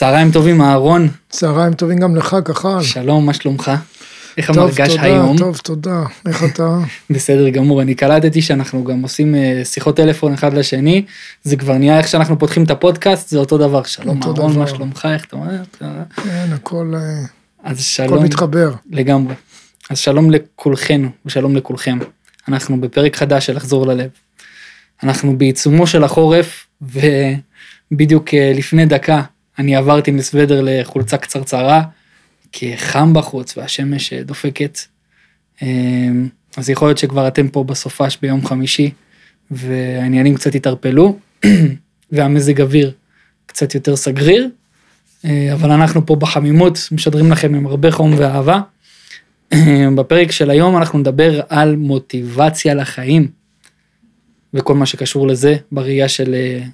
צהריים טובים אהרון, צהריים טובים גם לך, כחל. שלום, מה שלומך? איך טוב, המרגש תודה, היום? טוב, תודה. איך אתה? בסדר גמור, אני קלטתי שאנחנו גם עושים אה, שיחות טלפון אחד לשני, זה כבר נהיה איך שאנחנו פותחים את הפודקאסט, זה אותו דבר, שלום אהרון, מה. שלומך, איך אתה אומר? כן, הכל אה, אז הכל שלום, מתחבר. לגמרי. אז שלום לכולכם ושלום לכולכם. אנחנו בפרק חדש של לחזור ללב. אנחנו בעיצומו של החורף, ובדיוק אה, לפני דקה אני עברתי מסוודר לחולצה קצרצרה, כי חם בחוץ והשמש אה, דופקת. אה, אז יכול להיות שכבר אתם פה בסופש ביום חמישי, והעניינים קצת התערפלו, והמזג אוויר קצת יותר סגריר, אה, אבל אנחנו פה בחמימות משדרים לכם עם הרבה חום ואהבה. בפרק של היום אנחנו נדבר על מוטיבציה לחיים וכל מה שקשור לזה בראייה של, אה,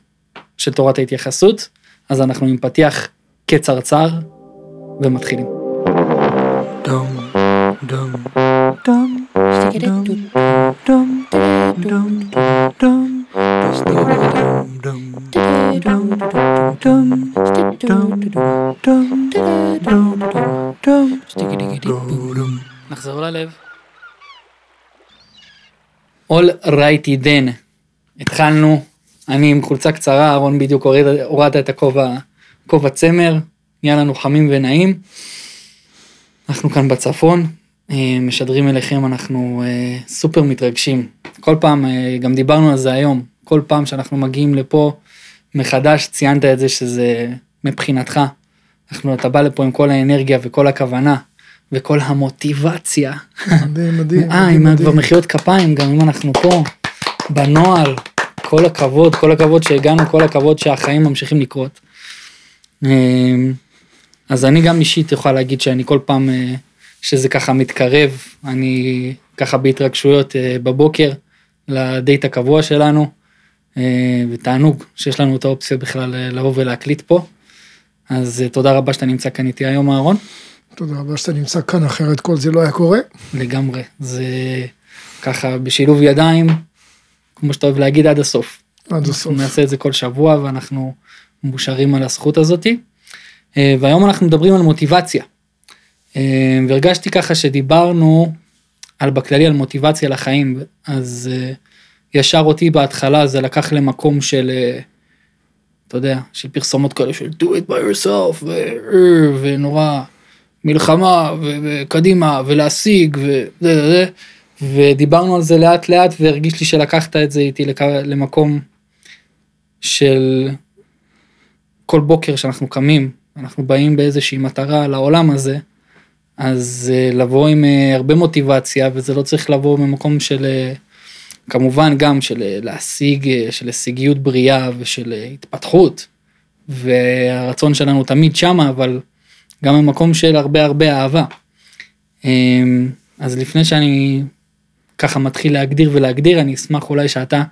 של תורת ההתייחסות. אז אנחנו עם פתיח קצרצר ומתחילים. דום, דום, דום, דום, דום, דום, דום, נחזור ללב. All righty then. התחלנו, אני עם חולצה קצרה, אהרון בדיוק הוריד, הורדת את הכובע, כובע צמר, נהיה לנו חמים ונעים. אנחנו כאן בצפון, אה, משדרים אליכם, אנחנו אה, סופר מתרגשים. כל פעם, אה, גם דיברנו על זה היום, כל פעם שאנחנו מגיעים לפה מחדש, ציינת את זה שזה מבחינתך. אנחנו, אתה בא לפה עם כל האנרגיה וכל הכוונה וכל המוטיבציה. מדהים, מדהים. אה, עם כבר. מחיאות כפיים, גם אם אנחנו פה, בנוהל, כל הכבוד, כל הכבוד שהגענו, כל הכבוד שהחיים ממשיכים לקרות. אמ, אז אני גם אישית יכול להגיד שאני כל פעם אה, שזה ככה מתקרב, אני ככה בהתרגשויות אה, בבוקר לדייט הקבוע שלנו, אה, ותענוג שיש לנו את האופציה בכלל לבוא ולהקליט פה. אז תודה רבה שאתה נמצא כאן איתי היום אהרון. תודה רבה שאתה נמצא כאן, אחרת כל זה לא היה קורה. לגמרי, זה ככה בשילוב ידיים, כמו שאתה אוהב להגיד עד הסוף. עד הסוף. אנחנו נעשה את זה כל שבוע ואנחנו מאושרים על הזכות הזאתי. אה, והיום אנחנו מדברים על מוטיבציה. אה, והרגשתי ככה שדיברנו על בכללי על מוטיבציה לחיים, אז אה, ישר אותי בהתחלה זה לקח למקום של, אתה יודע, של פרסומות כאלה של do it by yourself, ונורא מלחמה וקדימה ולהשיג וזה זה זה. ודיברנו על זה לאט לאט והרגיש לי שלקחת את זה איתי למקום של כל בוקר שאנחנו קמים, אנחנו באים באיזושהי מטרה לעולם הזה, אז אה, לבוא עם אה, הרבה מוטיבציה וזה לא צריך לבוא ממקום של אה, כמובן גם של להשיג, של הישגיות בריאה ושל התפתחות והרצון שלנו תמיד שמה אבל גם ממקום של הרבה הרבה אהבה. אמ, אז לפני שאני ככה מתחיל להגדיר ולהגדיר אני אשמח אולי שאתה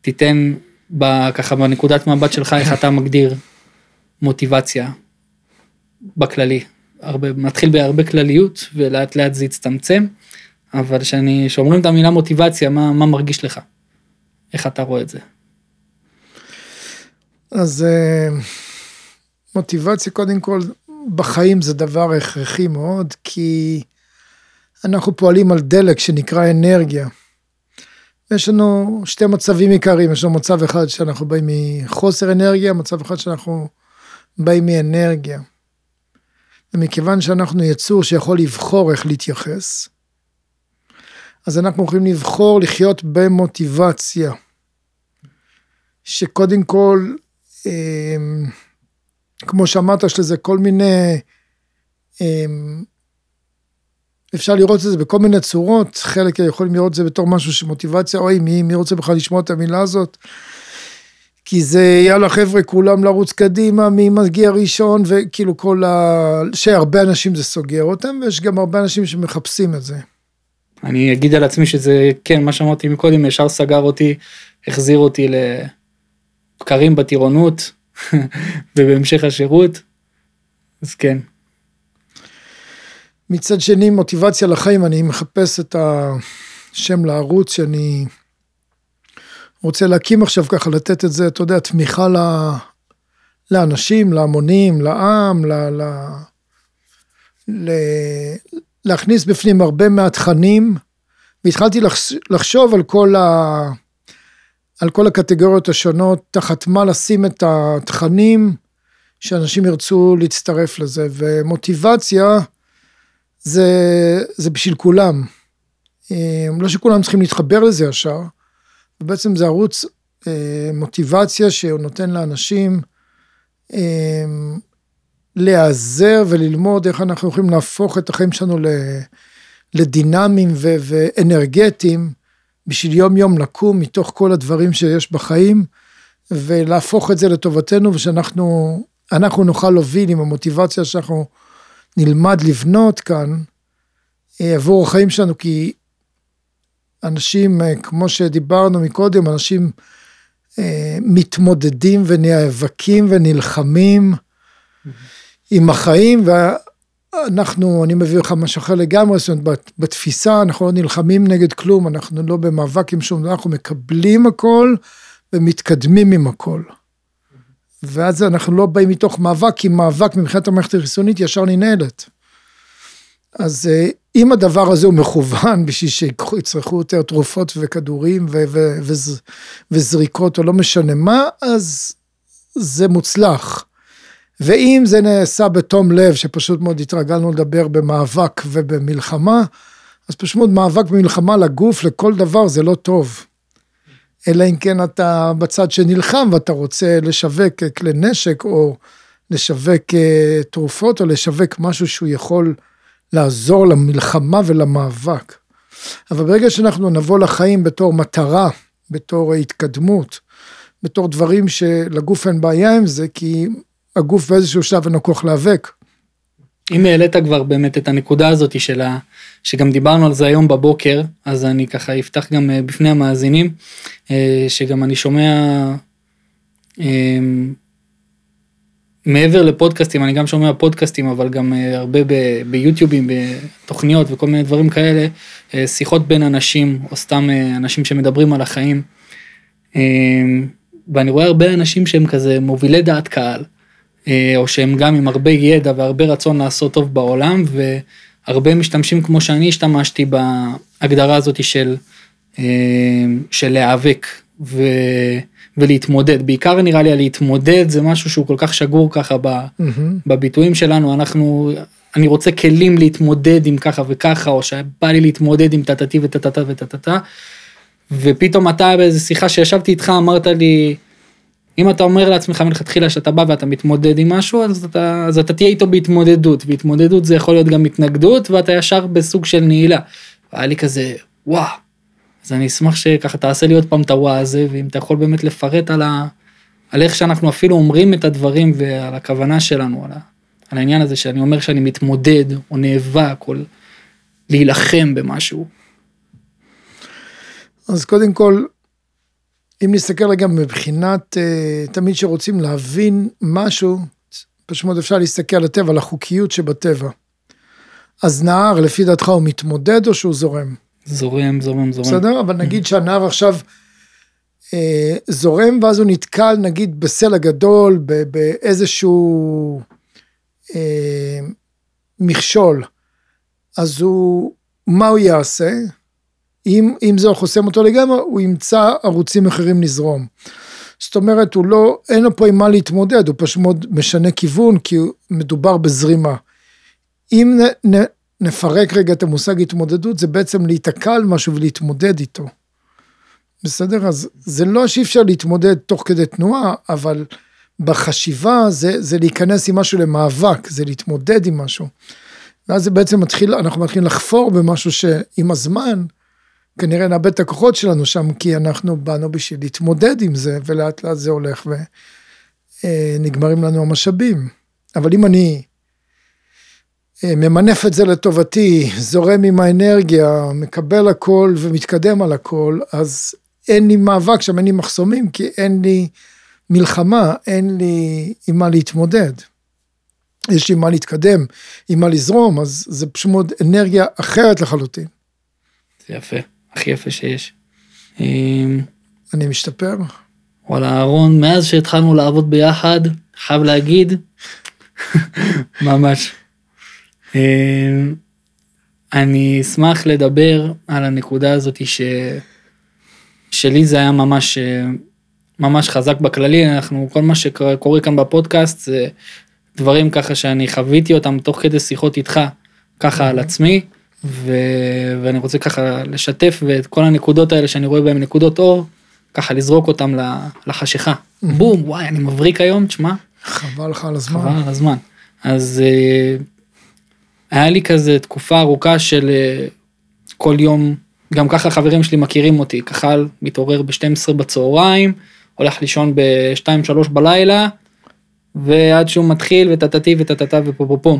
תיתן ב- ככה בנקודת מבט שלך איך אתה מגדיר מוטיבציה בכללי. הרבה, מתחיל בהרבה כלליות ולאט לאט זה יצטמצם, אבל שאני, שאומרים את המילה מוטיבציה, מה, מה מרגיש לך? איך אתה רואה את זה? אז אה, מוטיבציה, קודם כל, בחיים זה דבר הכרחי מאוד, כי אנחנו פועלים על דלק שנקרא אנרגיה. יש לנו שתי מצבים עיקריים, יש לנו מצב אחד שאנחנו באים מחוסר אנרגיה, מצב אחד שאנחנו באים מאנרגיה. ומכיוון שאנחנו יצור שיכול לבחור איך להתייחס, אז אנחנו יכולים לבחור לחיות במוטיבציה. שקודם כל, אמ, כמו שאמרת, יש לזה כל מיני, אמ, אפשר לראות את זה בכל מיני צורות, חלק יכולים לראות את זה בתור משהו שמוטיבציה, אוי, מי, מי רוצה בכלל לשמוע את המילה הזאת? כי זה יאללה חבר'ה כולם לרוץ קדימה מי מגיע ראשון וכאילו כל ה... שהרבה אנשים זה סוגר אותם ויש גם הרבה אנשים שמחפשים את זה. אני אגיד על עצמי שזה, כן, מה שאמרתי מקודם, ישר סגר אותי, החזיר אותי לבקרים בטירונות ובהמשך השירות, אז כן. מצד שני מוטיבציה לחיים אני מחפש את השם לערוץ שאני רוצה להקים עכשיו ככה לתת את זה אתה יודע תמיכה ל... לאנשים, להמונים, לעם, ל, ל, ל, להכניס בפנים הרבה מהתכנים, והתחלתי לחשוב על כל, ה, על כל הקטגוריות השונות, תחת מה לשים את התכנים, שאנשים ירצו להצטרף לזה, ומוטיבציה זה, זה בשביל כולם. אה, לא שכולם צריכים להתחבר לזה ישר, ובעצם זה ערוץ אה, מוטיבציה שהוא נותן לאנשים אה, להיעזר וללמוד איך אנחנו יכולים להפוך את החיים שלנו לדינמיים ואנרגטיים, בשביל יום יום לקום מתוך כל הדברים שיש בחיים, ולהפוך את זה לטובתנו, ושאנחנו אנחנו נוכל להוביל עם המוטיבציה שאנחנו נלמד לבנות כאן אה, עבור החיים שלנו, כי אנשים, אה, כמו שדיברנו מקודם, אנשים אה, מתמודדים ונאבקים ונלחמים mm-hmm. עם החיים, ואנחנו, אני מביא לך משהו אחר לגמרי, זאת אומרת, בתפיסה אנחנו לא נלחמים נגד כלום, אנחנו לא במאבק עם שום דבר, אנחנו מקבלים הכל ומתקדמים עם הכל. ואז אנחנו לא באים מתוך מאבק, כי מאבק מבחינת המערכת החיסונית ישר ננהלת. אז אה, אם הדבר הזה הוא מכוון בשביל שיצרכו יותר תרופות וכדורים ו- ו- ו- וזריקות או לא משנה מה, אז זה מוצלח. ואם זה נעשה בתום לב, שפשוט מאוד התרגלנו לדבר במאבק ובמלחמה, אז פשוט מאוד מאבק במלחמה לגוף, לכל דבר, זה לא טוב. אלא אם כן אתה בצד שנלחם ואתה רוצה לשווק כלי נשק או לשווק אה, תרופות או לשווק משהו שהוא יכול לעזור למלחמה ולמאבק. אבל ברגע שאנחנו נבוא לחיים בתור מטרה, בתור התקדמות, בתור דברים שלגוף אין בעיה עם זה, כי הגוף באיזשהו שלב אין לו כוח להיאבק. אם העלית כבר באמת את הנקודה הזאת של ה... שגם דיברנו על זה היום בבוקר, אז אני ככה אפתח גם אה, בפני המאזינים, אה, שגם אני שומע, אה, מעבר לפודקאסטים, אני גם שומע פודקאסטים, אבל גם הרבה ביוטיובים, בתוכניות וכל מיני דברים כאלה, שיחות בין אנשים, או סתם אנשים שמדברים על החיים. ואני רואה הרבה אנשים שהם כזה מובילי דעת קהל. אה, או שהם גם עם הרבה ידע והרבה רצון לעשות טוב בעולם, והרבה משתמשים כמו שאני השתמשתי בהגדרה הזאת של, אה, של להיאבק ו, ולהתמודד. בעיקר נראה לי להתמודד זה משהו שהוא כל כך שגור ככה mm-hmm. בביטויים שלנו, אנחנו, אני רוצה כלים להתמודד עם ככה וככה, או שבא לי להתמודד עם טטטי וטטטה וטטטה. ופתאום אתה באיזה שיחה שישבתי איתך אמרת לי, אם אתה אומר לעצמך מלכתחילה שאתה בא ואתה מתמודד עם משהו, אז אתה, אז אתה תהיה איתו בהתמודדות, והתמודדות זה יכול להיות גם התנגדות, ואתה ישר בסוג של נעילה. היה לי כזה, וואו. אז אני אשמח שככה תעשה לי עוד פעם את הוואה הזה, ואם אתה יכול באמת לפרט על, ה, על איך שאנחנו אפילו אומרים את הדברים ועל הכוונה שלנו, על, ה, על העניין הזה שאני אומר שאני מתמודד, או נאבק, או להילחם במשהו. אז קודם כל, אם נסתכל רגע מבחינת, אה, תמיד שרוצים להבין משהו, פשוט מאוד אפשר להסתכל על הטבע, על החוקיות שבטבע. אז נהר, לפי דעתך הוא מתמודד או שהוא זורם? זורם, זורם, זורם. בסדר? אבל נגיד שהנהר עכשיו אה, זורם, ואז הוא נתקל, נגיד, בסלע גדול, באיזשהו אה, מכשול. אז הוא, מה הוא יעשה? אם, אם זה חוסם אותו לגמרי, הוא ימצא ערוצים אחרים לזרום. זאת אומרת, הוא לא, אין לו פה עם מה להתמודד, הוא פשוט מאוד משנה כיוון, כי מדובר בזרימה. אם נ, נ, נפרק רגע את המושג התמודדות, זה בעצם להיתקע על משהו ולהתמודד איתו. בסדר? אז זה לא שאי אפשר להתמודד תוך כדי תנועה, אבל בחשיבה זה, זה להיכנס עם משהו למאבק, זה להתמודד עם משהו. ואז זה בעצם מתחיל, אנחנו מתחילים לחפור במשהו שעם הזמן, כנראה נאבד את הכוחות שלנו שם, כי אנחנו באנו בשביל להתמודד עם זה, ולאט לאט זה הולך ונגמרים לנו המשאבים. אבל אם אני אה, ממנף את זה לטובתי, זורם עם האנרגיה, מקבל הכל ומתקדם על הכל, אז אין לי מאבק שם, אין לי מחסומים, כי אין לי מלחמה, אין לי עם מה להתמודד. יש לי מה להתקדם, עם מה לזרום, אז זה פשוט מאוד אנרגיה אחרת לחלוטין. זה יפה. הכי יפה שיש. אני משתפר? וואלה, אהרון, מאז שהתחלנו לעבוד ביחד, חייב להגיד, ממש. אני אשמח לדבר על הנקודה הזאת ש... שלי זה היה ממש, ממש חזק בכללי, אנחנו, כל מה שקורה כאן בפודקאסט זה דברים ככה שאני חוויתי אותם תוך כדי שיחות איתך, ככה על עצמי. ואני רוצה ככה לשתף ואת כל הנקודות האלה שאני רואה בהם נקודות אור, ככה לזרוק אותם לחשיכה. בום, וואי, אני מבריק היום, תשמע. חבל לך על הזמן. חבל על הזמן. אז אה, היה לי כזה תקופה ארוכה של אה, כל יום, גם ככה חברים שלי מכירים אותי, ככה מתעורר ב-12 בצהריים, הולך לישון ב-2-3 בלילה, ועד שהוא מתחיל וטטטי וטטטה ופה פה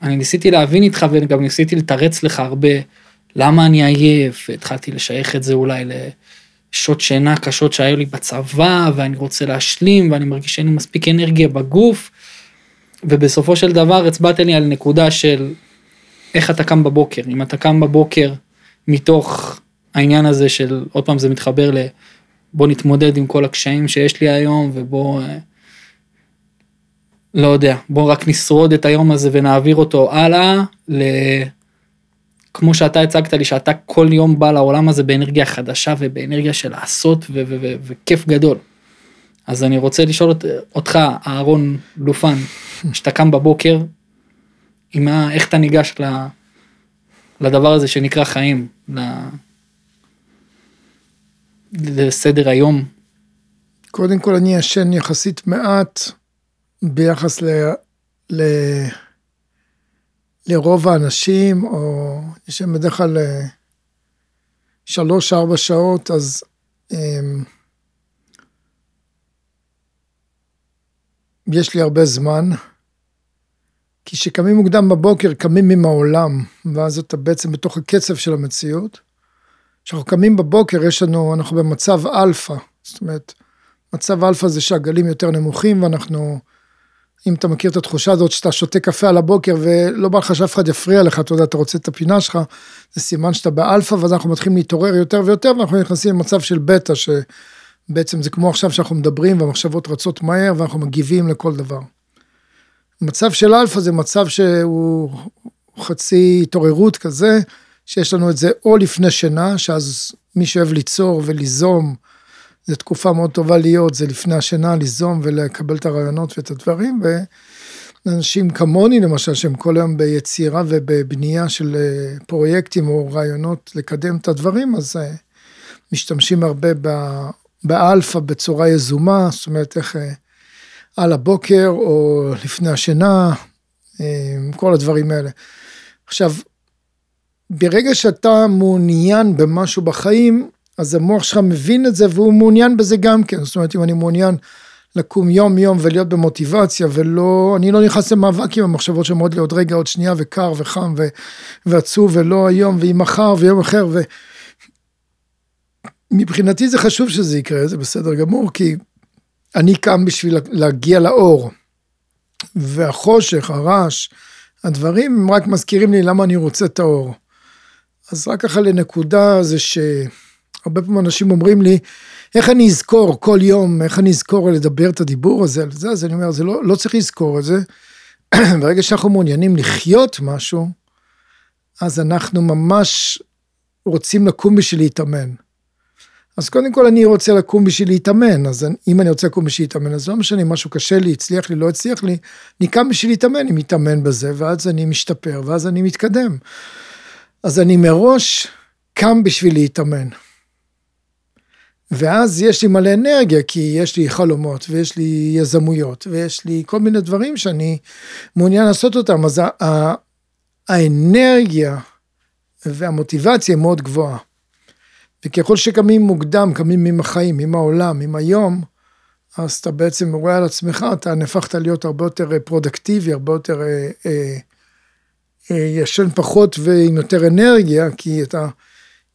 פה. ואני ניסיתי להבין איתך וגם ניסיתי לתרץ לך הרבה למה אני עייף, והתחלתי לשייך את זה אולי לשעות שינה קשות שהיו לי בצבא, ואני רוצה להשלים, ואני מרגיש שאין לי מספיק אנרגיה בגוף. ובסופו של דבר הצבעת לי על נקודה של איך אתה קם בבוקר, אם אתה קם בבוקר מתוך העניין הזה של, עוד פעם זה מתחבר ל... בוא נתמודד עם כל הקשיים שיש לי היום ובוא, אה, לא יודע, בוא רק נשרוד את היום הזה ונעביר אותו הלאה, ל... כמו שאתה הצגת לי, שאתה כל יום בא לעולם הזה באנרגיה חדשה ובאנרגיה של לעשות ו- ו- ו- וכיף גדול. אז אני רוצה לשאול אותך, אהרון לופן, כשאתה קם בבוקר, עם מה, איך אתה ניגש לדבר הזה שנקרא חיים, לסדר היום? קודם כל אני ישן יחסית מעט ביחס ל... ל... לרוב האנשים, או ישן בדרך כלל אה, שלוש-ארבע שעות, אז אמ, יש לי הרבה זמן. כי כשקמים מוקדם בבוקר, קמים עם העולם, ואז אתה בעצם בתוך הקצב של המציאות. כשאנחנו קמים בבוקר, יש לנו, אנחנו במצב אלפא, זאת אומרת, מצב אלפא זה שהגלים יותר נמוכים, ואנחנו, אם אתה מכיר את התחושה הזאת שאתה שותה קפה על הבוקר ולא בא לך שאף אחד יפריע לך, אתה יודע, אתה רוצה את הפינה שלך, זה סימן שאתה באלפא, ואז אנחנו מתחילים להתעורר יותר ויותר, ואנחנו נכנסים למצב של בטא, שבעצם זה כמו עכשיו שאנחנו מדברים והמחשבות רצות מהר, ואנחנו מגיבים לכל דבר. מצב של אלפא זה מצב שהוא חצי התעוררות כזה, שיש לנו את זה או לפני שינה, שאז מי שאוהב ליצור וליזום, זו תקופה מאוד טובה להיות, זה לפני השינה, ליזום ולקבל את הרעיונות ואת הדברים, ואנשים כמוני למשל, שהם כל היום ביצירה ובבנייה של אה, פרויקטים או רעיונות לקדם את הדברים, אז אה, משתמשים הרבה באלפא בצורה יזומה, זאת אומרת איך אה, על הבוקר או לפני השינה, כל הדברים האלה. עכשיו, ברגע שאתה מעוניין במשהו בחיים, אז המוח שלך מבין את זה והוא מעוניין בזה גם כן. זאת אומרת, אם אני מעוניין לקום יום יום ולהיות במוטיבציה ולא, אני לא נכנס למאבק עם המחשבות שאומרות לי עוד רגע, עוד שנייה וקר וחם ו, ועצוב ולא היום ואם מחר ויום אחר ו... מבחינתי זה חשוב שזה יקרה, זה בסדר גמור, כי אני קם בשביל להגיע לאור. והחושך, הרעש, הדברים הם רק מזכירים לי למה אני רוצה את האור. אז רק ככה לנקודה זה שהרבה פעמים אנשים אומרים לי, איך אני אזכור כל יום, איך אני אזכור לדבר את הדיבור הזה על זה, אז אני אומר, זה לא, לא צריך לזכור את זה. ברגע שאנחנו מעוניינים לחיות משהו, אז אנחנו ממש רוצים לקום בשביל להתאמן. אז קודם כל אני רוצה לקום בשביל להתאמן, אז אם אני רוצה לקום בשביל להתאמן, אז לא משנה, משהו קשה לי, הצליח לי, לא הצליח לי, אני קם בשביל להתאמן, אני מתאמן בזה, ואז אני משתפר, ואז אני מתקדם. אז אני מראש קם בשביל להתאמן. ואז יש לי מלא אנרגיה, כי יש לי חלומות, ויש לי יזמויות, ויש לי כל מיני דברים שאני מעוניין לעשות אותם, אז האנרגיה והמוטיבציה מאוד גבוהה. וככל שקמים מוקדם, קמים עם החיים, עם העולם, עם היום, אז אתה בעצם רואה על עצמך, אתה נהפכת להיות הרבה יותר פרודקטיבי, הרבה יותר אה, אה, אה, ישן פחות ועם יותר אנרגיה, כי אתה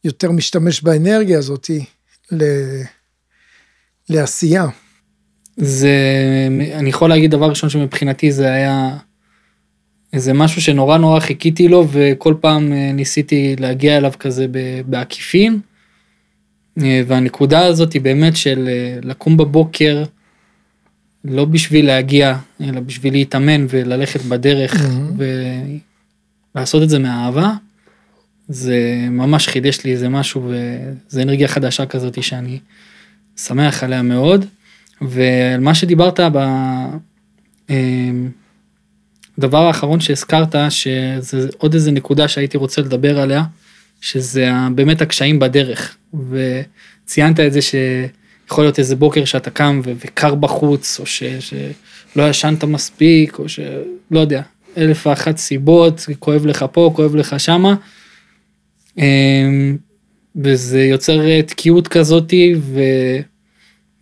יותר משתמש באנרגיה הזאת ל... לעשייה. זה, אני יכול להגיד דבר ראשון שמבחינתי זה היה איזה משהו שנורא נורא חיכיתי לו וכל פעם אה, ניסיתי להגיע אליו כזה בעקיפין. אה, והנקודה הזאת היא באמת של אה, לקום בבוקר, לא בשביל להגיע, אלא בשביל להתאמן וללכת בדרך Mhm. ולעשות את זה מאהבה, זה ממש חידש לי איזה משהו וזה אנרגיה חדשה כזאת שאני שמח עליה מאוד. ועל מה שדיברת בדבר האחרון שהזכרת, שזה עוד איזה נקודה שהייתי רוצה לדבר עליה, שזה באמת הקשיים בדרך. וציינת את זה שיכול להיות איזה בוקר שאתה קם וקר בחוץ, או ש- שלא ישנת מספיק, או שלא יודע, אלף ואחת סיבות, כואב לך פה, כואב לך שמה. אמ, וזה יוצר אה, תקיעות כזאתי,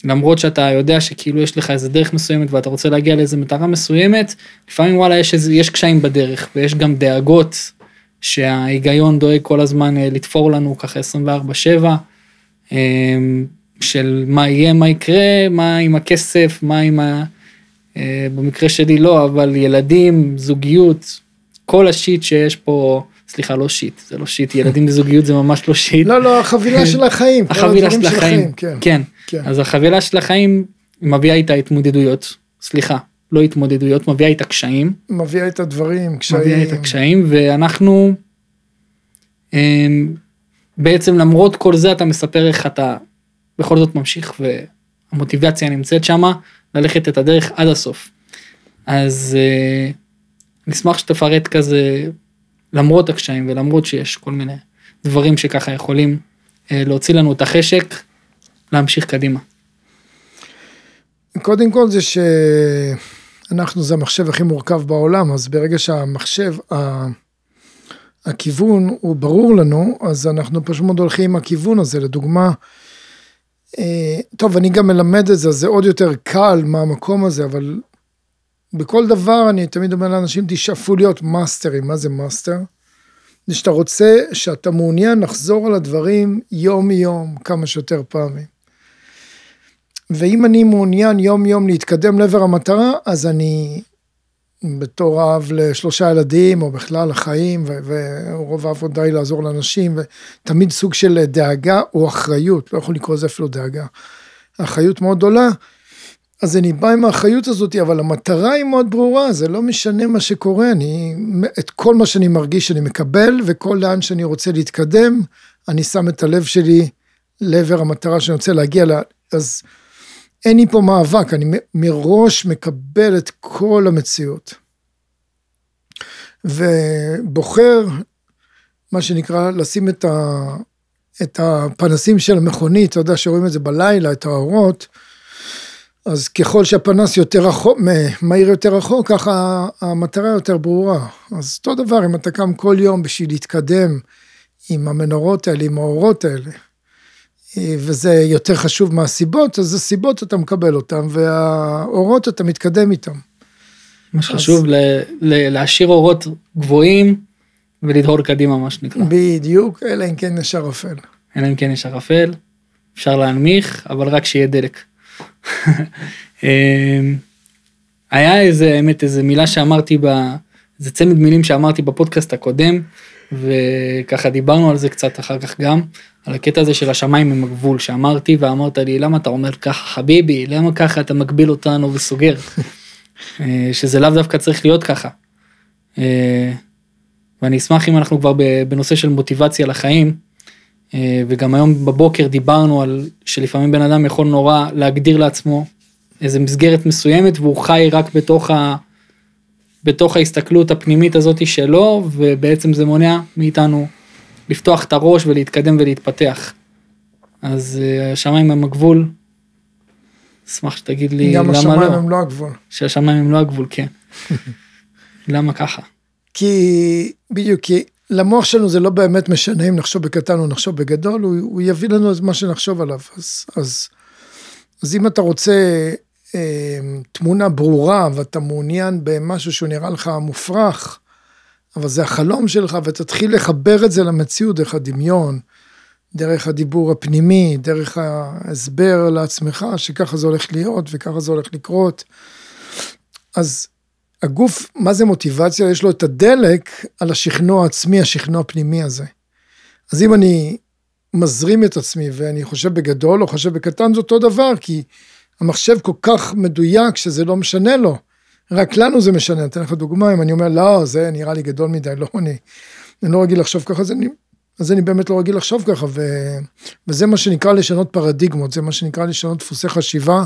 ולמרות שאתה יודע שכאילו יש לך איזה דרך מסוימת ואתה רוצה להגיע לאיזה מטרה מסוימת, לפעמים וואלה יש, איזה, יש קשיים בדרך, ויש גם דאגות שההיגיון דואג כל הזמן אה, לתפור לנו ככה 24/7, אמ, של מה יהיה, מה יקרה, מה עם הכסף, מה עם ה... אה, במקרה שלי לא, אבל ילדים, זוגיות, כל השיט שיש פה, סליחה, לא שיט, זה לא שיט, ילדים בזוגיות זה ממש לא שיט. לא, לא, החבילה של החיים. החבילה של החיים, כן. כן. כן. אז החבילה של החיים מביאה איתה התמודדויות, סליחה, לא התמודדויות, מביאה איתה קשיים, מביאה את הדברים, קשיים. מביאה איתה קשיים, ואנחנו, אמ, בעצם למרות כל זה אתה מספר איך אתה בכל זאת ממשיך והמוטיבציה נמצאת שמה, ללכת את הדרך עד הסוף. אז אה, נשמח שתפרט כזה, למרות הקשיים ולמרות שיש כל מיני דברים שככה יכולים אה, להוציא לנו את החשק, להמשיך קדימה. קודם כל זה שאנחנו זה המחשב הכי מורכב בעולם, אז ברגע שהמחשב, ה- הכיוון הוא ברור לנו, אז אנחנו פשוט מאוד הולכים עם הכיוון הזה, לדוגמה, אה, טוב, אני גם מלמד את זה, זה עוד יותר קל מהמקום הזה, אבל בכל דבר אני תמיד אומר לאנשים, תשאפו להיות מאסטרים, מה זה מאסטר? זה שאתה רוצה, שאתה מעוניין לחזור על הדברים יום יום, כמה שיותר פעמים. ואם אני מעוניין יום יום להתקדם לעבר המטרה, אז אני בתור אב לשלושה ילדים, או בכלל החיים, ורוב העבודה היא לעזור לאנשים, ותמיד סוג של דאגה או אחריות, לא יכול לקרוא לזה אפילו דאגה. אחריות מאוד גדולה, אז אני בא עם האחריות הזאת, אבל המטרה היא מאוד ברורה, זה לא משנה מה שקורה, אני, את כל מה שאני מרגיש אני מקבל, וכל לאן שאני רוצה להתקדם, אני שם את הלב שלי לעבר המטרה שאני רוצה להגיע לה, אז אין לי פה מאבק, אני מראש מקבל את כל המציאות. ובוחר, מה שנקרא, לשים את, ה, את הפנסים של המכונית, אתה יודע שרואים את זה בלילה, את האורות, אז ככל שהפנס יותר רחוק, מהיר יותר רחוק, ככה המטרה יותר ברורה. אז אותו דבר, אם אתה קם כל יום בשביל להתקדם עם המנורות האלה, עם האורות האלה, וזה יותר חשוב מהסיבות, אז הסיבות אתה מקבל אותן, והאורות אתה מתקדם איתם. מה שחשוב ל- ל- להשאיר אורות גבוהים ולדהור קדימה מה שנקרא. בדיוק, אלא אם כן יש ערפל. אלא אם כן יש ערפל, אפשר להנמיך, אבל רק שיהיה דלק. אמ, היה איזה, האמת, איזה מילה שאמרתי, ב... איזה צמד מילים שאמרתי בפודקאסט הקודם, וככה דיברנו על זה קצת אחר כך גם, על הקטע הזה של השמיים הם הגבול, שאמרתי ואמרת לי, למה אתה אומר ככה חביבי, למה ככה אתה מגביל אותנו וסוגר? אה, שזה לאו דווקא צריך להיות ככה. אה, ואני אשמח אם אנחנו כבר בנושא של מוטיבציה לחיים, וגם היום בבוקר דיברנו על שלפעמים בן אדם יכול נורא להגדיר לעצמו איזה מסגרת מסוימת והוא חי רק בתוך, ה, בתוך ההסתכלות הפנימית הזאת שלו ובעצם זה מונע מאיתנו לפתוח את הראש ולהתקדם ולהתפתח. אז אה, השמיים הם הגבול. אשמח שתגיד לי גם למה השמיים לא, הם לא הגבול. שהשמיים הם לא הגבול, כן. למה ככה? כי, בדיוק, כי למוח שלנו זה לא באמת משנה אם נחשוב בקטן או נחשוב בגדול, הוא, הוא יביא לנו את מה שנחשוב עליו. אז, אז, אז אם אתה רוצה אה, תמונה ברורה ואתה מעוניין במשהו שהוא נראה לך מופרך, אבל זה החלום שלך, ותתחיל לחבר את זה למציאות דרך הדמיון, דרך הדיבור הפנימי, דרך ההסבר לעצמך, שככה זה הולך להיות וככה זה הולך לקרות. אז הגוף, מה זה מוטיבציה? יש לו את הדלק על השכנוע העצמי, השכנוע הפנימי הזה. אז אם אני מזרים את עצמי ואני חושב בגדול או חושב בקטן זה אותו דבר כי המחשב כל כך מדויק שזה לא משנה לו. רק לנו זה משנה, אני אתן לך דוגמה, אם אני אומר לא, זה נראה לי גדול מדי, לא, אני, אני לא רגיל לחשוב ככה, אז אני, אז אני באמת לא רגיל לחשוב ככה, ו, וזה מה שנקרא לשנות פרדיגמות, זה מה שנקרא לשנות דפוסי חשיבה,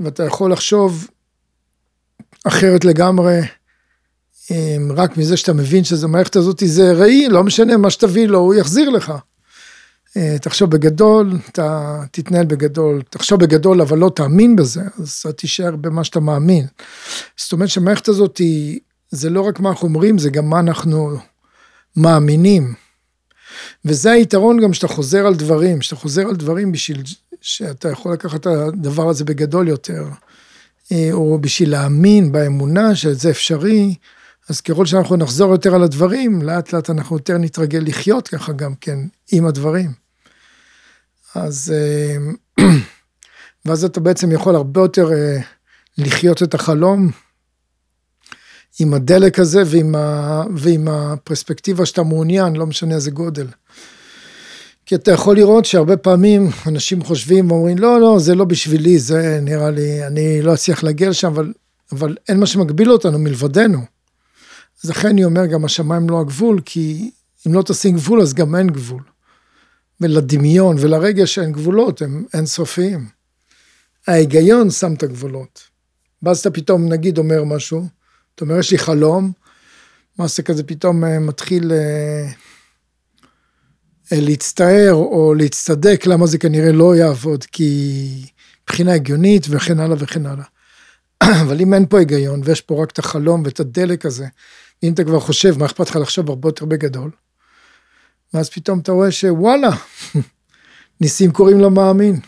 ואתה יכול לחשוב אחרת לגמרי, רק מזה שאתה מבין שזה המערכת הזאת זה ראי, לא משנה מה שתביא לו, הוא יחזיר לך. אה, תחשוב בגדול, אתה תתנהל בגדול, תחשוב בגדול אבל לא תאמין בזה, אז אתה תישאר במה שאתה מאמין. זאת אומרת שהמערכת הזאת היא, זה לא רק מה אנחנו אומרים, זה גם מה אנחנו מאמינים. וזה היתרון גם שאתה חוזר על דברים, שאתה חוזר על דברים בשביל שאתה יכול לקחת את הדבר הזה בגדול יותר, או בשביל להאמין באמונה שזה אפשרי, אז ככל שאנחנו נחזור יותר על הדברים, לאט לאט אנחנו יותר נתרגל לחיות ככה גם כן עם הדברים. אז אה, ואז אתה בעצם יכול הרבה יותר אה, לחיות את החלום עם הדלק הזה ועם, ה, ועם הפרספקטיבה שאתה מעוניין, לא משנה איזה גודל. כי אתה יכול לראות שהרבה פעמים אנשים חושבים ואומרים, לא, לא, זה לא בשבילי, זה נראה לי, אני לא אצליח להגיע לשם, אבל, אבל אין מה שמגביל אותנו מלבדנו. אז לכן אני אומר, גם השמיים לא הגבול, כי אם לא תשים גבול, אז גם אין גבול. ולדמיון ולרגש אין גבולות, הם אינסופיים. ההיגיון שם את הגבולות. ואז אתה פתאום, נגיד, אומר משהו, אתה אומר, יש לי חלום, מעשה כזה פתאום אה, מתחיל אה, להצטער או להצטדק למה זה כנראה לא יעבוד, כי מבחינה הגיונית וכן הלאה וכן הלאה. אבל אם אין פה היגיון ויש פה רק את החלום ואת הדלק הזה, אם אתה כבר חושב, מה אכפת לך לחשוב הרבה יותר בגדול? ואז פתאום אתה רואה שוואלה, ניסים קוראים למאמין.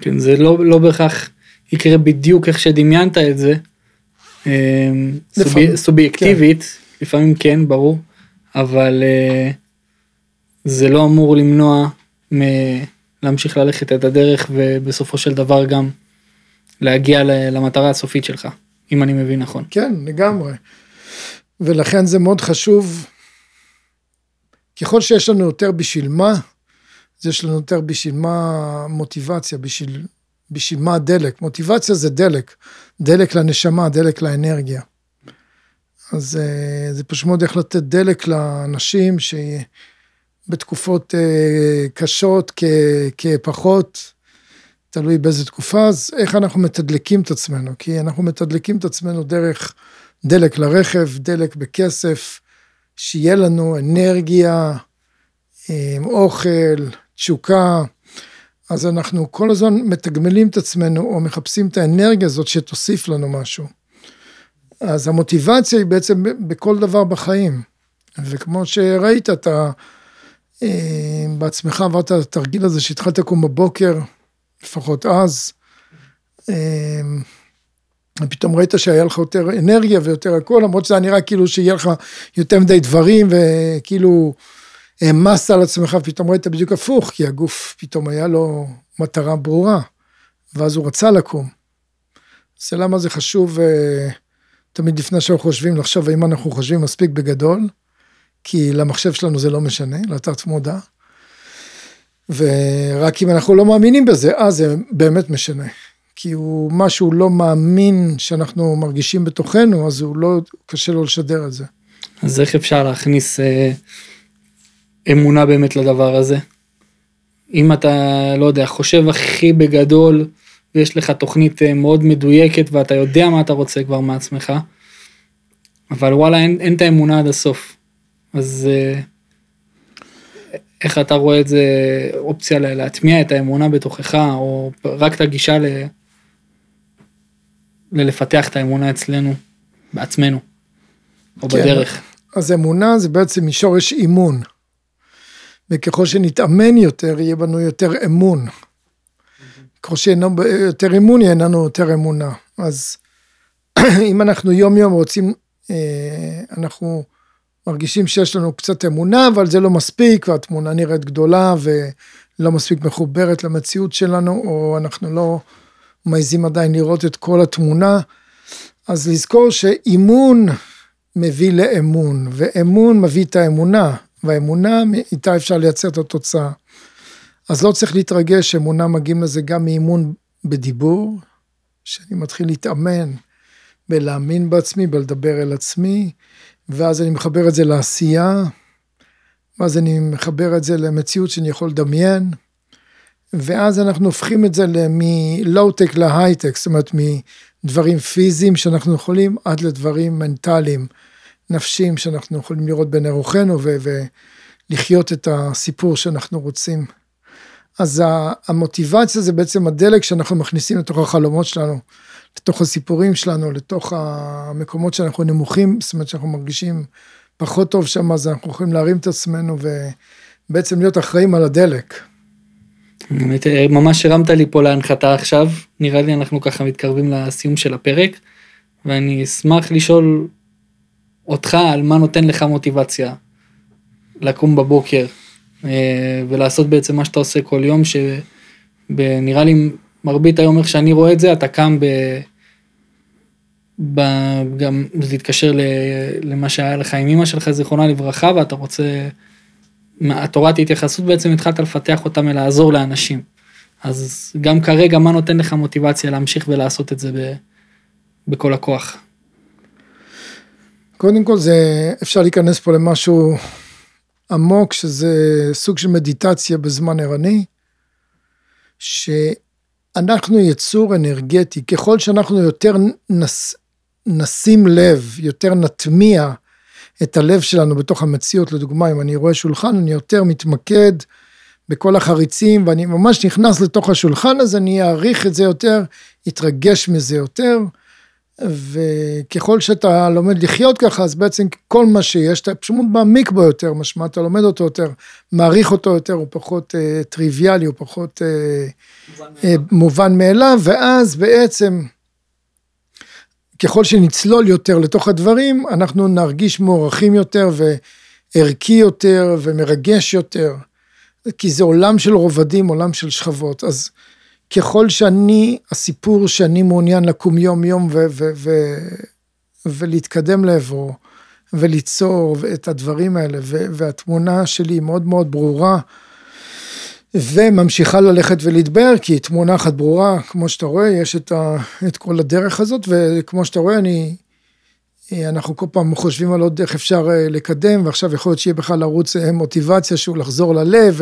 כן, זה לא, לא בהכרח יקרה בדיוק איך שדמיינת את זה. אמ, סובי, סובייקטיבית, כן. לפעמים כן, ברור, אבל uh, זה לא אמור למנוע מלהמשיך ללכת את הדרך ובסופו של דבר גם להגיע למטרה הסופית שלך, אם אני מבין נכון. כן, לגמרי. ולכן זה מאוד חשוב ככל שיש לנו יותר בשביל מה, אז יש לנו יותר בשביל מה מוטיבציה, בשביל, בשביל מה הדלק. מוטיבציה זה דלק, דלק לנשמה, דלק לאנרגיה. אז אה, זה פשוט מאוד איך לתת דלק לאנשים שבתקופות אה, קשות כפחות, תלוי באיזה תקופה, אז איך אנחנו מתדלקים את עצמנו, כי אנחנו מתדלקים את עצמנו דרך דלק לרכב, דלק בכסף, שיהיה לנו אנרגיה, אוכל, תשוקה, אז אנחנו כל הזמן מתגמלים את עצמנו או מחפשים את האנרגיה הזאת שתוסיף לנו משהו. אז המוטיבציה היא בעצם בכל דבר בחיים. וכמו שראית, אתה אה, בעצמך עברת את התרגיל הזה שהתחלת לקום בבוקר, לפחות אז, אה, ופתאום ראית שהיה לך יותר אנרגיה ויותר הכל, למרות שזה נראה כאילו שיהיה לך יותר מדי דברים וכאילו העמסת על עצמך, פתאום ראית בדיוק הפוך, כי הגוף פתאום היה לו מטרה ברורה, ואז הוא רצה לקום. זה למה זה חשוב אה, תמיד לפני שאנחנו חושבים, לחשוב האם אנחנו חושבים מספיק בגדול, כי למחשב שלנו זה לא משנה, לתת מודע. ורק אם אנחנו לא מאמינים בזה, אז זה באמת משנה. כי הוא, מה שהוא לא מאמין שאנחנו מרגישים בתוכנו, אז הוא לא, קשה לו לשדר את זה. אז איך אפשר להכניס אה, אמונה באמת לדבר הזה? אם אתה, לא יודע, חושב הכי בגדול, ויש לך תוכנית אה, מאוד מדויקת ואתה יודע מה אתה רוצה כבר מעצמך, אבל וואלה, אין, אין את האמונה עד הסוף. אז אה, איך אתה רואה את זה אופציה להטמיע את האמונה בתוכך, או רק את הגישה ל... ללפתח את האמונה אצלנו, בעצמנו, או כן. בדרך. אז אמונה זה בעצם משורש אימון. וככל שנתאמן יותר, יהיה בנו יותר אמון. ככל שיהיה לנו יותר אמון, יהיה לנו יותר אמונה. אז אם אנחנו יום יום רוצים, אה, אנחנו מרגישים שיש לנו קצת אמונה, אבל זה לא מספיק, והתמונה נראית גדולה ולא מספיק מחוברת למציאות שלנו, או אנחנו לא מעזים עדיין לראות את כל התמונה. אז לזכור שאימון מביא לאמון, ואמון מביא את האמונה, והאמונה איתה אפשר לייצר את התוצאה. אז לא צריך להתרגש, אמונה מגיעים לזה גם מאימון בדיבור, שאני מתחיל להתאמן בלהאמין בעצמי, בלדבר אל עצמי, ואז אני מחבר את זה לעשייה, ואז אני מחבר את זה למציאות שאני יכול לדמיין, ואז אנחנו הופכים את זה מלואו-טק להייטק, זאת אומרת מדברים פיזיים שאנחנו יכולים עד לדברים מנטליים, נפשיים שאנחנו יכולים לראות בעיני רוחנו ולחיות את הסיפור שאנחנו רוצים. אז המוטיבציה זה בעצם הדלק שאנחנו מכניסים לתוך החלומות שלנו, לתוך הסיפורים שלנו, לתוך המקומות שאנחנו נמוכים, זאת אומרת שאנחנו מרגישים פחות טוב שם, אז אנחנו יכולים להרים את עצמנו ובעצם להיות אחראים על הדלק. ממש הרמת לי פה להנחתה עכשיו, נראה לי אנחנו ככה מתקרבים לסיום של הפרק, ואני אשמח לשאול אותך על מה נותן לך מוטיבציה לקום בבוקר אה, ולעשות בעצם מה שאתה עושה כל יום, שנראה לי מרבית היום איך שאני רואה את זה, אתה קם ב... ב... גם זה התקשר למה שהיה לך עם אמא שלך, זיכרונה לברכה, ואתה רוצה, התורת התייחסות בעצם התחלת לפתח אותם ולעזור לאנשים. אז גם כרגע, מה נותן לך מוטיבציה להמשיך ולעשות את זה ב... בכל הכוח? קודם כל זה, אפשר להיכנס פה למשהו עמוק, שזה סוג של מדיטציה בזמן ערני, שאנחנו יצור אנרגטי, ככל שאנחנו יותר נס, נשים לב, יותר נטמיע את הלב שלנו בתוך המציאות, לדוגמה, אם אני רואה שולחן, אני יותר מתמקד בכל החריצים, ואני ממש נכנס לתוך השולחן הזה, אני אעריך את זה יותר, אתרגש מזה יותר. וככל שאתה לומד לחיות ככה, אז בעצם כל מה שיש, אתה פשוט מעמיק בו יותר, משמע אתה לומד אותו יותר, מעריך אותו יותר, הוא פחות אה, טריוויאלי, הוא פחות אה, מובן, אה, מובן מאליו, ואז בעצם, ככל שנצלול יותר לתוך הדברים, אנחנו נרגיש מוערכים יותר וערכי יותר ומרגש יותר, כי זה עולם של רובדים, עולם של שכבות, אז ככל שאני, הסיפור שאני מעוניין לקום יום יום ו- ו- ו- ולהתקדם לעברו, וליצור את הדברים האלה, ו- והתמונה שלי היא מאוד מאוד ברורה, וממשיכה ללכת ולהתבהר, כי היא תמונה אחת ברורה, כמו שאתה רואה, יש את, ה- את כל הדרך הזאת, וכמו שאתה רואה, אני, אנחנו כל פעם חושבים על עוד איך אפשר אה, לקדם, ועכשיו יכול להיות שיהיה בכלל ערוץ אה, מוטיבציה שהוא לחזור ללב,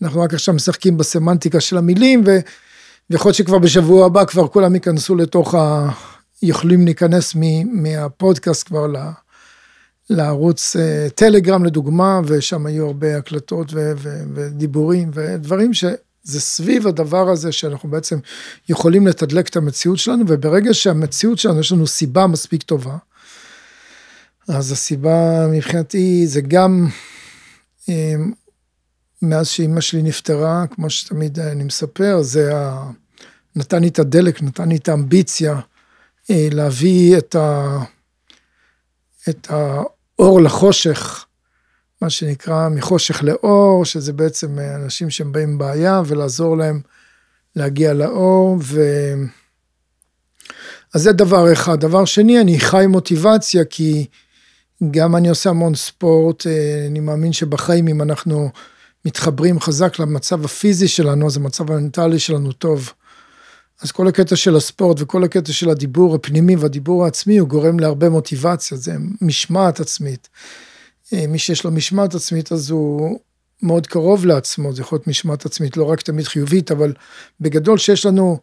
ואנחנו רק עכשיו משחקים בסמנטיקה של המילים, ו... ויכול להיות שכבר בשבוע הבא כבר כולם ייכנסו לתוך ה... יכולים להיכנס מ... מהפודקאסט כבר ל... לערוץ אה, טלגרם לדוגמה, ושם היו הרבה הקלטות ו... ו... ודיבורים ודברים שזה סביב הדבר הזה שאנחנו בעצם יכולים לתדלק את המציאות שלנו, וברגע שהמציאות שלנו יש לנו סיבה מספיק טובה, אז הסיבה מבחינתי זה גם אה, מאז שאימא שלי נפטרה, כמו שתמיד אני מספר, זה ה... נתן לי את הדלק, נתן לי את האמביציה אה, להביא את, ה... את האור לחושך, מה שנקרא מחושך לאור, שזה בעצם אנשים שהם באים בעיה, ולעזור להם להגיע לאור, ו... אז זה דבר אחד. דבר שני, אני חי מוטיבציה, כי גם אני עושה המון ספורט, אה, אני מאמין שבחיים אם אנחנו מתחברים חזק למצב הפיזי שלנו, אז המצב המנטלי שלנו טוב. אז כל הקטע של הספורט וכל הקטע של הדיבור הפנימי והדיבור העצמי, הוא גורם להרבה מוטיבציה, זה משמעת עצמית. אה, מי שיש לו משמעת עצמית, אז הוא מאוד קרוב לעצמו, זה יכול להיות משמעת עצמית לא רק תמיד חיובית, אבל בגדול שיש לנו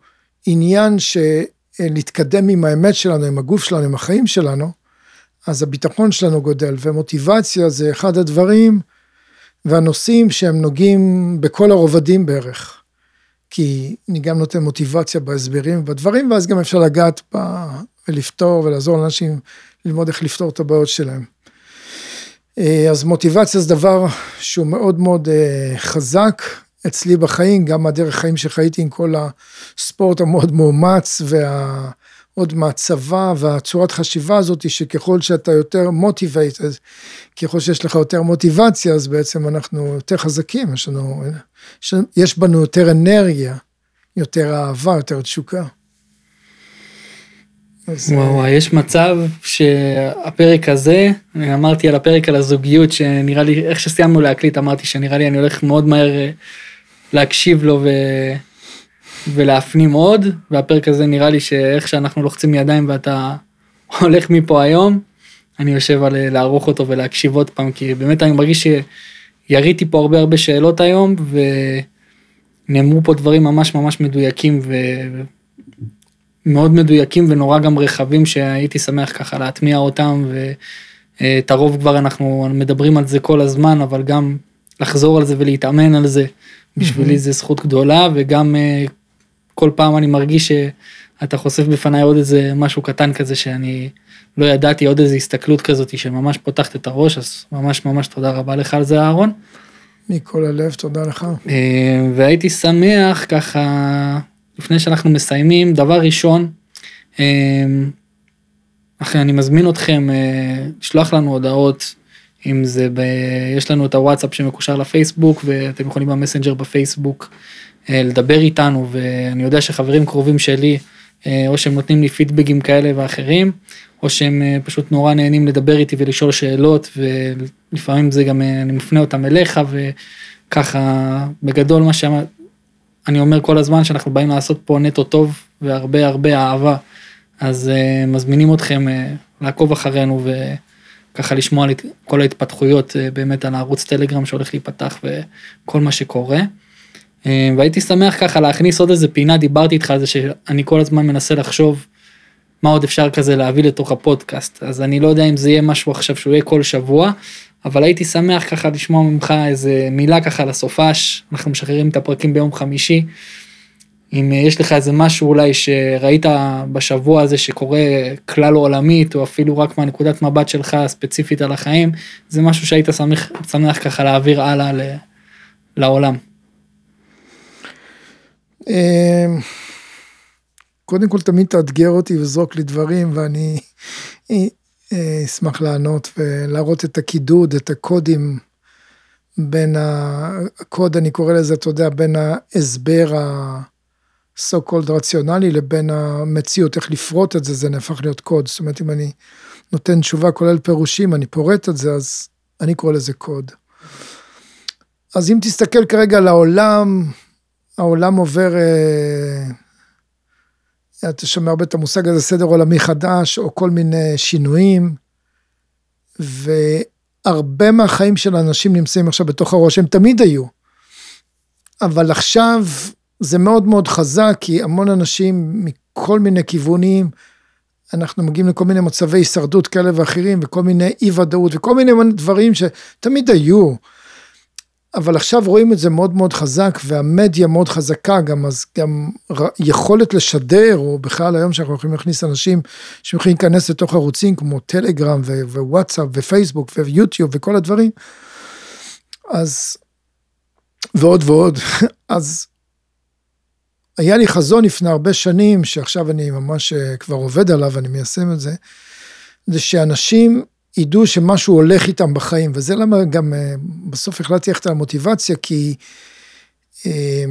עניין שלהתקדם עם האמת שלנו, עם הגוף שלנו, עם החיים שלנו, אז הביטחון שלנו גודל, ומוטיבציה זה אחד הדברים והנושאים שהם נוגעים בכל הרובדים בערך. כי אני גם נותן מוטיבציה בהסברים ובדברים, ואז גם אפשר לגעת בה ולפתור ולעזור לאנשים ללמוד איך לפתור את הבעיות שלהם. אה, אז מוטיבציה זה דבר שהוא מאוד מאוד אה, חזק אצלי בחיים, גם הדרך חיים שחייתי עם כל הספורט המאוד מאומץ וה... עוד מהצבא והצורת חשיבה הזאת שככל שאתה יותר מוטיבייט, ככל שיש לך יותר מוטיבציה אז בעצם אנחנו יותר חזקים, יש לנו, יש בנו יותר אנרגיה, יותר אהבה, יותר תשוקה. וואו, יש מצב שהפרק הזה, אני אמרתי על הפרק על הזוגיות, שנראה לי, איך שסיימנו להקליט, אמרתי שנראה לי אני הולך מאוד מהר להקשיב לו ו... ולהפנים עוד, והפרק הזה נראה לי שאיך שאנחנו לוחצים ידיים ואתה הולך מפה היום, אני יושב על לערוך אותו ולהקשיב עוד פעם, כי באמת אני מרגיש שיריתי פה הרבה הרבה שאלות היום, ונאמרו פה דברים ממש ממש מדויקים ומאוד מדויקים ונורא גם רחבים שהייתי שמח ככה להטמיע אותם, ואת הרוב כבר אנחנו מדברים על זה כל הזמן, אבל גם לחזור על זה ולהתאמן על זה, בשבילי זה זכות גדולה, וגם אה, כל פעם אני מרגיש שאתה חושף בפניי עוד איזה משהו קטן כזה שאני לא ידעתי, עוד איזה הסתכלות כזאת שממש פותחת את הראש, אז ממש ממש תודה רבה לך על זה אהרון. מכל הלב, תודה לך. אה, והייתי שמח ככה, לפני שאנחנו מסיימים, דבר ראשון, אה, אחי, אני מזמין אתכם אה, לשלוח לנו הודעות, אם זה, ב... יש לנו את הוואטסאפ שמקושר לפייסבוק, ואתם יכולים במסנג'ר בפייסבוק לדבר איתנו, ואני יודע שחברים קרובים שלי, או שהם נותנים לי פידבקים כאלה ואחרים, או שהם פשוט נורא נהנים לדבר איתי ולשאול שאלות, ולפעמים זה גם, אני מפנה אותם אליך, וככה, בגדול מה שאני אומר כל הזמן, שאנחנו באים לעשות פה נטו טוב, והרבה הרבה אהבה, אז מזמינים אתכם לעקוב אחרינו, וככה לשמוע על כל ההתפתחויות באמת על הערוץ טלגרם שהולך להיפתח, וכל מה שקורה. והייתי שמח ככה להכניס עוד איזה פינה, דיברתי איתך על זה שאני כל הזמן מנסה לחשוב מה עוד אפשר כזה להביא לתוך הפודקאסט, אז אני לא יודע אם זה יהיה משהו עכשיו שהוא יהיה כל שבוע, אבל הייתי שמח ככה לשמוע ממך איזה מילה ככה לסופש, אנחנו משחררים את הפרקים ביום חמישי, אם יש לך איזה משהו אולי שראית בשבוע הזה שקורה כלל עולמית, או אפילו רק מהנקודת מבט שלך ספציפית על החיים, זה משהו שהיית שמח, שמח ככה להעביר הלאה לעולם. אמ, קודם כל תמיד תאתגר אותי וזרוק לי דברים ואני אה, אשמח לענות ולהראות את הקידוד, את הקודים בין הקוד, אני קורא לזה, אתה יודע, בין ההסבר ה-so called רציונלי לבין המציאות, איך לפרוט את זה, זה נהפך להיות קוד. זאת אומרת, אם אני נותן תשובה כולל פירושים, אני פורט את זה, אז אני קורא לזה קוד. אז אם תסתכל כרגע על העולם, העולם עובר, אה, אתה שומע הרבה את המושג הזה, סדר עולמי חדש, או כל מיני שינויים, והרבה מהחיים של האנשים נמצאים עכשיו בתוך הראש, הם תמיד היו. אבל עכשיו זה מאוד מאוד חזק, כי המון אנשים מכל מיני כיוונים, אנחנו מגיעים לכל מיני מצבי הישרדות כאלה ואחרים, וכל מיני אי ודאות, וכל מיני דברים שתמיד היו. אבל עכשיו רואים את זה מאוד מאוד חזק והמדיה מאוד חזקה גם אז גם יכולת לשדר או בכלל היום שאנחנו יכולים להכניס אנשים שיכולים להיכנס לתוך ערוצים כמו טלגרם ווואטסאפ ופייסבוק ויוטיוב וכל הדברים. אז ועוד ועוד אז היה לי חזון לפני הרבה שנים שעכשיו אני ממש אה, כבר עובד עליו אני מיישם את זה. זה שאנשים ידעו שמשהו הולך איתם בחיים, וזה למה גם אה, בסוף החלטתי ללכת על המוטיבציה, כי אה,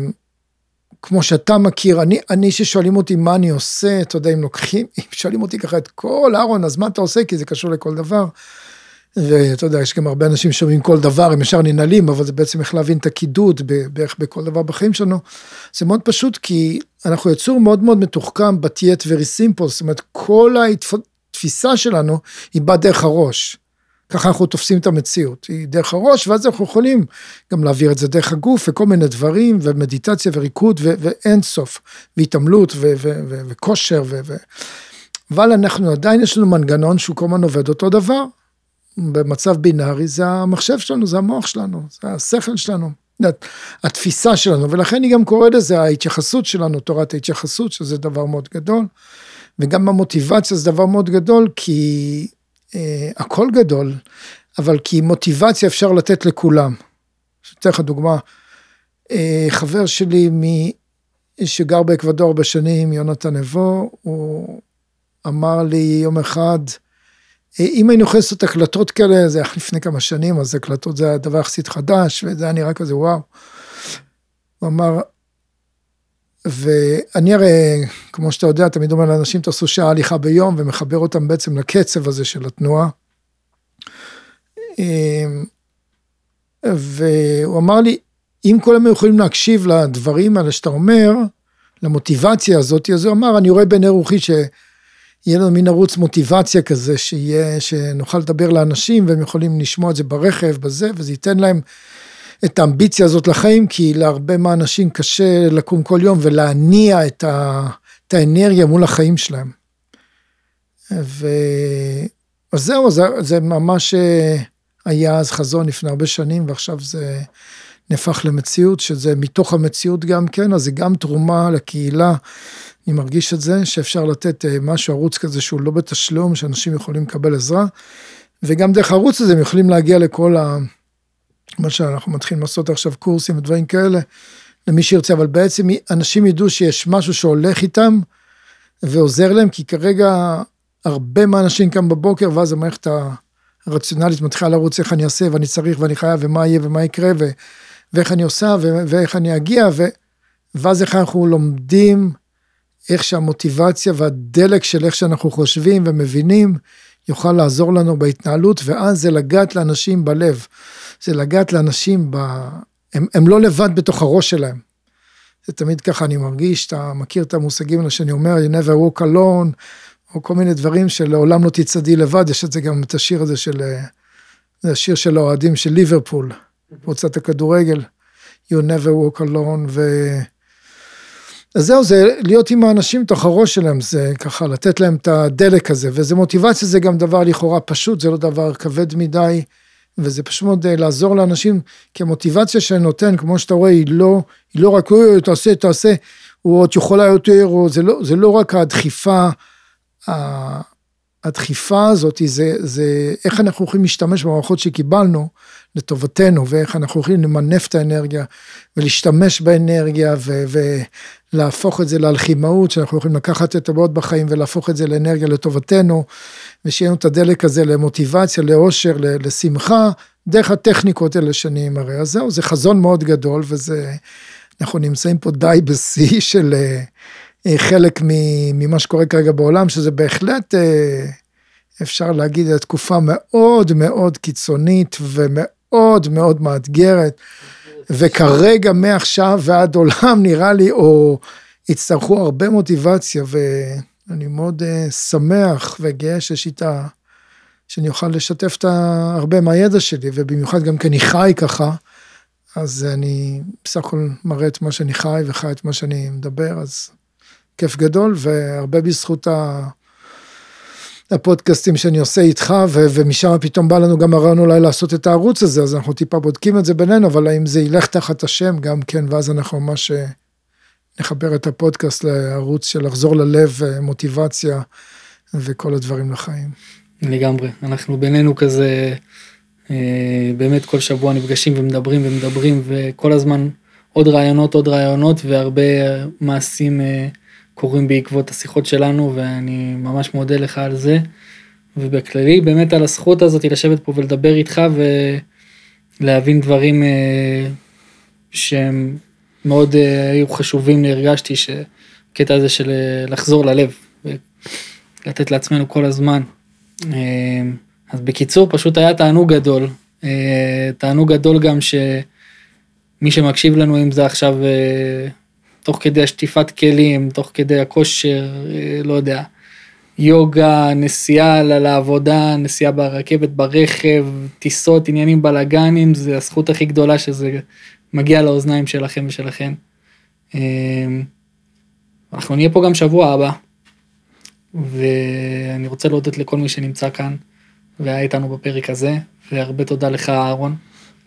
כמו שאתה מכיר, אני, אני ששואלים אותי מה אני עושה, אתה יודע, אם לוקחים, אם שואלים אותי ככה את כל אהרון, אז מה אתה עושה? כי זה קשור לכל דבר. ואתה יודע, יש גם הרבה אנשים שומעים כל דבר, הם ישר ננעלים, אבל זה בעצם איך להבין את הקידוד בערך בכל דבר בחיים שלנו. זה מאוד פשוט, כי אנחנו יצור מאוד מאוד מתוחכם, but simple, זאת אומרת, כל התפיסה שלנו היא באה דרך הראש. ככה אנחנו תופסים את המציאות, היא דרך הראש, ואז אנחנו יכולים גם להעביר את זה דרך הגוף וכל מיני דברים, ומדיטציה וריקוד ו- ואין סוף, והתעמלות ו- ו- ו- וכושר, ו- ו- אבל אנחנו עדיין יש לנו מנגנון שהוא כל הזמן עובד אותו דבר, במצב בינארי זה המחשב שלנו, זה המוח שלנו, זה השכל שלנו, התפיסה שלנו, ולכן היא גם קוראת לזה ההתייחסות שלנו, תורת ההתייחסות, שזה דבר מאוד גדול. וגם המוטיבציה זה דבר מאוד גדול, כי אה, הכל גדול, אבל כי מוטיבציה אפשר לתת לכולם. אתן לך דוגמה, אה, חבר שלי מ... שגר באקוודור הרבה שנים, יונתן נבו, הוא אמר לי יום אחד, אה, אם היינו יכולים לעשות הקלטות כאלה, זה היה לפני כמה שנים, אז הקלטות זה היה דבר יחסית חדש, וזה היה נראה כזה וואו. הוא אמר, ואני הרי, כמו שאתה יודע, תמיד אומר לאנשים, תעשו שעה הליכה ביום, ומחבר אותם בעצם לקצב הזה של התנועה. אמ, והוא אמר לי, אם כל הם יכולים להקשיב לדברים האלה שאתה אומר, למוטיבציה הזאת, אז הוא אמר, אני רואה בעיני רוחי שיהיה לנו מין ערוץ מוטיבציה כזה, שיהיה, שנוכל לדבר לאנשים והם יכולים לשמוע את זה ברכב, בזה, וזה ייתן להם את האמביציה הזאת לחיים, כי להרבה מהאנשים קשה לקום כל יום ולהניע את, ה, את האנרגיה מול החיים שלהם. ו... אז זהו, זה, זה ממש אה, היה אז חזון לפני הרבה שנים, ועכשיו זה נהפך למציאות, שזה מתוך המציאות גם כן, אז זה גם תרומה לקהילה. אני מרגיש את זה, שאפשר לתת אה, משהו, ערוץ כזה שהוא לא בתשלום, שאנשים יכולים לקבל עזרה, וגם דרך הערוץ הזה הם יכולים להגיע לכל ה... מה שאנחנו מתחילים לעשות עכשיו קורסים ודברים כאלה, למי שירצה, אבל בעצם אנשים ידעו שיש משהו שהולך איתם ועוזר להם, כי כרגע הרבה מהאנשים קם בבוקר, ואז המערכת הרציונלית מתחילה לרוץ איך אני אעשה, ואני צריך, ואני חייב, ומה יהיה, ומה יקרה, ו, ואיך אני עושה, ו, ואיך אני אגיע, ו, ואז איך אנחנו לומדים, איך שהמוטיבציה והדלק של איך שאנחנו חושבים ומבינים, יוכל לעזור לנו בהתנהלות, ואז זה לגעת לאנשים בלב. זה לגעת לאנשים, ב... הם, הם לא לבד בתוך הראש שלהם. זה תמיד ככה אני מרגיש, אתה מכיר את המושגים האלה שאני אומר, you never walk alone, או כל מיני דברים שלעולם לא תצעדי לבד, יש את זה גם את השיר הזה של, זה השיר של האוהדים של ליברפול, קבוצת הכדורגל, you never walk alone, ו... אז זהו, זה להיות עם האנשים תוך הראש שלהם, זה ככה לתת להם את הדלק הזה, וזה מוטיבציה, זה גם דבר לכאורה פשוט, זה לא דבר כבד מדי, וזה פשוט מאוד אה, לעזור לאנשים, כי המוטיבציה שאני נותן, כמו שאתה רואה, היא לא, היא לא רק, תעשה, תעשה, או עוד יכולה יותר, או זה לא, זה לא רק הדחיפה, הדחיפה הזאת, זה, זה איך אנחנו יכולים להשתמש במערכות שקיבלנו לטובתנו, ואיך אנחנו יכולים למנף את האנרגיה, ולהשתמש באנרגיה, ו, ולהפוך את זה לאלכימאות, שאנחנו יכולים לקחת את הבאות בחיים ולהפוך את זה לאנרגיה לטובתנו, ושיהיה לנו את הדלק הזה למוטיבציה, לאושר, לשמחה, דרך הטכניקות האלה שאני מראה. אז זהו, זה חזון מאוד גדול, וזה, אנחנו נמצאים פה די בשיא של אה, חלק ממה שקורה כרגע בעולם, שזה בהחלט, אה, אפשר להגיד, תקופה מאוד מאוד קיצונית ומאוד מאוד מאתגרת. וכרגע מעכשיו ועד עולם נראה לי, או יצטרכו הרבה מוטיבציה, ואני מאוד uh, שמח וגאה שיש איתה, שאני אוכל לשתף את הרבה מהידע שלי, ובמיוחד גם כי אני חי ככה, אז אני בסך הכל מראה את מה שאני חי וחי את מה שאני מדבר, אז כיף גדול, והרבה בזכות ה... הפודקאסטים שאני עושה איתך, ו- ומשם פתאום בא לנו גם הרעיון אולי לעשות את הערוץ הזה, אז אנחנו טיפה בודקים את זה בינינו, אבל האם זה ילך תחת השם גם כן, ואז אנחנו ממש אה, נחבר את הפודקאסט לערוץ של לחזור ללב, אה, מוטיבציה וכל הדברים לחיים. לגמרי, אנחנו בינינו כזה, אה, באמת כל שבוע נפגשים ומדברים ומדברים, וכל הזמן עוד רעיונות, עוד רעיונות, והרבה מעשים. קורים בעקבות השיחות שלנו ואני ממש מודה לך על זה. ובכללי באמת על הזכות הזאת לשבת פה ולדבר איתך ולהבין דברים אה, שהם מאוד אה, היו חשובים לי, הרגשתי שקטע הזה של אה, לחזור ללב ולתת לעצמנו כל הזמן. אז בקיצור פשוט היה תענוג גדול, תענוג גדול גם שמי שמקשיב לנו אם זה עכשיו תוך כדי השטיפת כלים, תוך כדי הכושר, אה, לא יודע, יוגה, נסיעה לעבודה, נסיעה ברכבת, ברכב, טיסות, עניינים בלאגנים, זה הזכות הכי גדולה שזה מגיע לאוזניים שלכם ושלכם. אה, אנחנו נהיה פה גם שבוע הבא, ואני רוצה להודות לכל מי שנמצא כאן והיה איתנו בפרק הזה, והרבה תודה לך אהרון.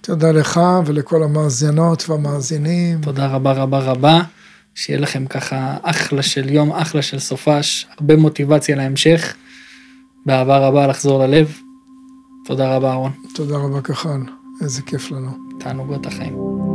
תודה לך ולכל המאזינות והמאזינים. תודה רבה רבה רבה. שיהיה לכם ככה אחלה של יום, אחלה של סופש, הרבה מוטיבציה להמשך. באהבה רבה לחזור ללב. תודה רבה אהרון. תודה רבה כחל, איזה כיף לנו. תענוגות החיים.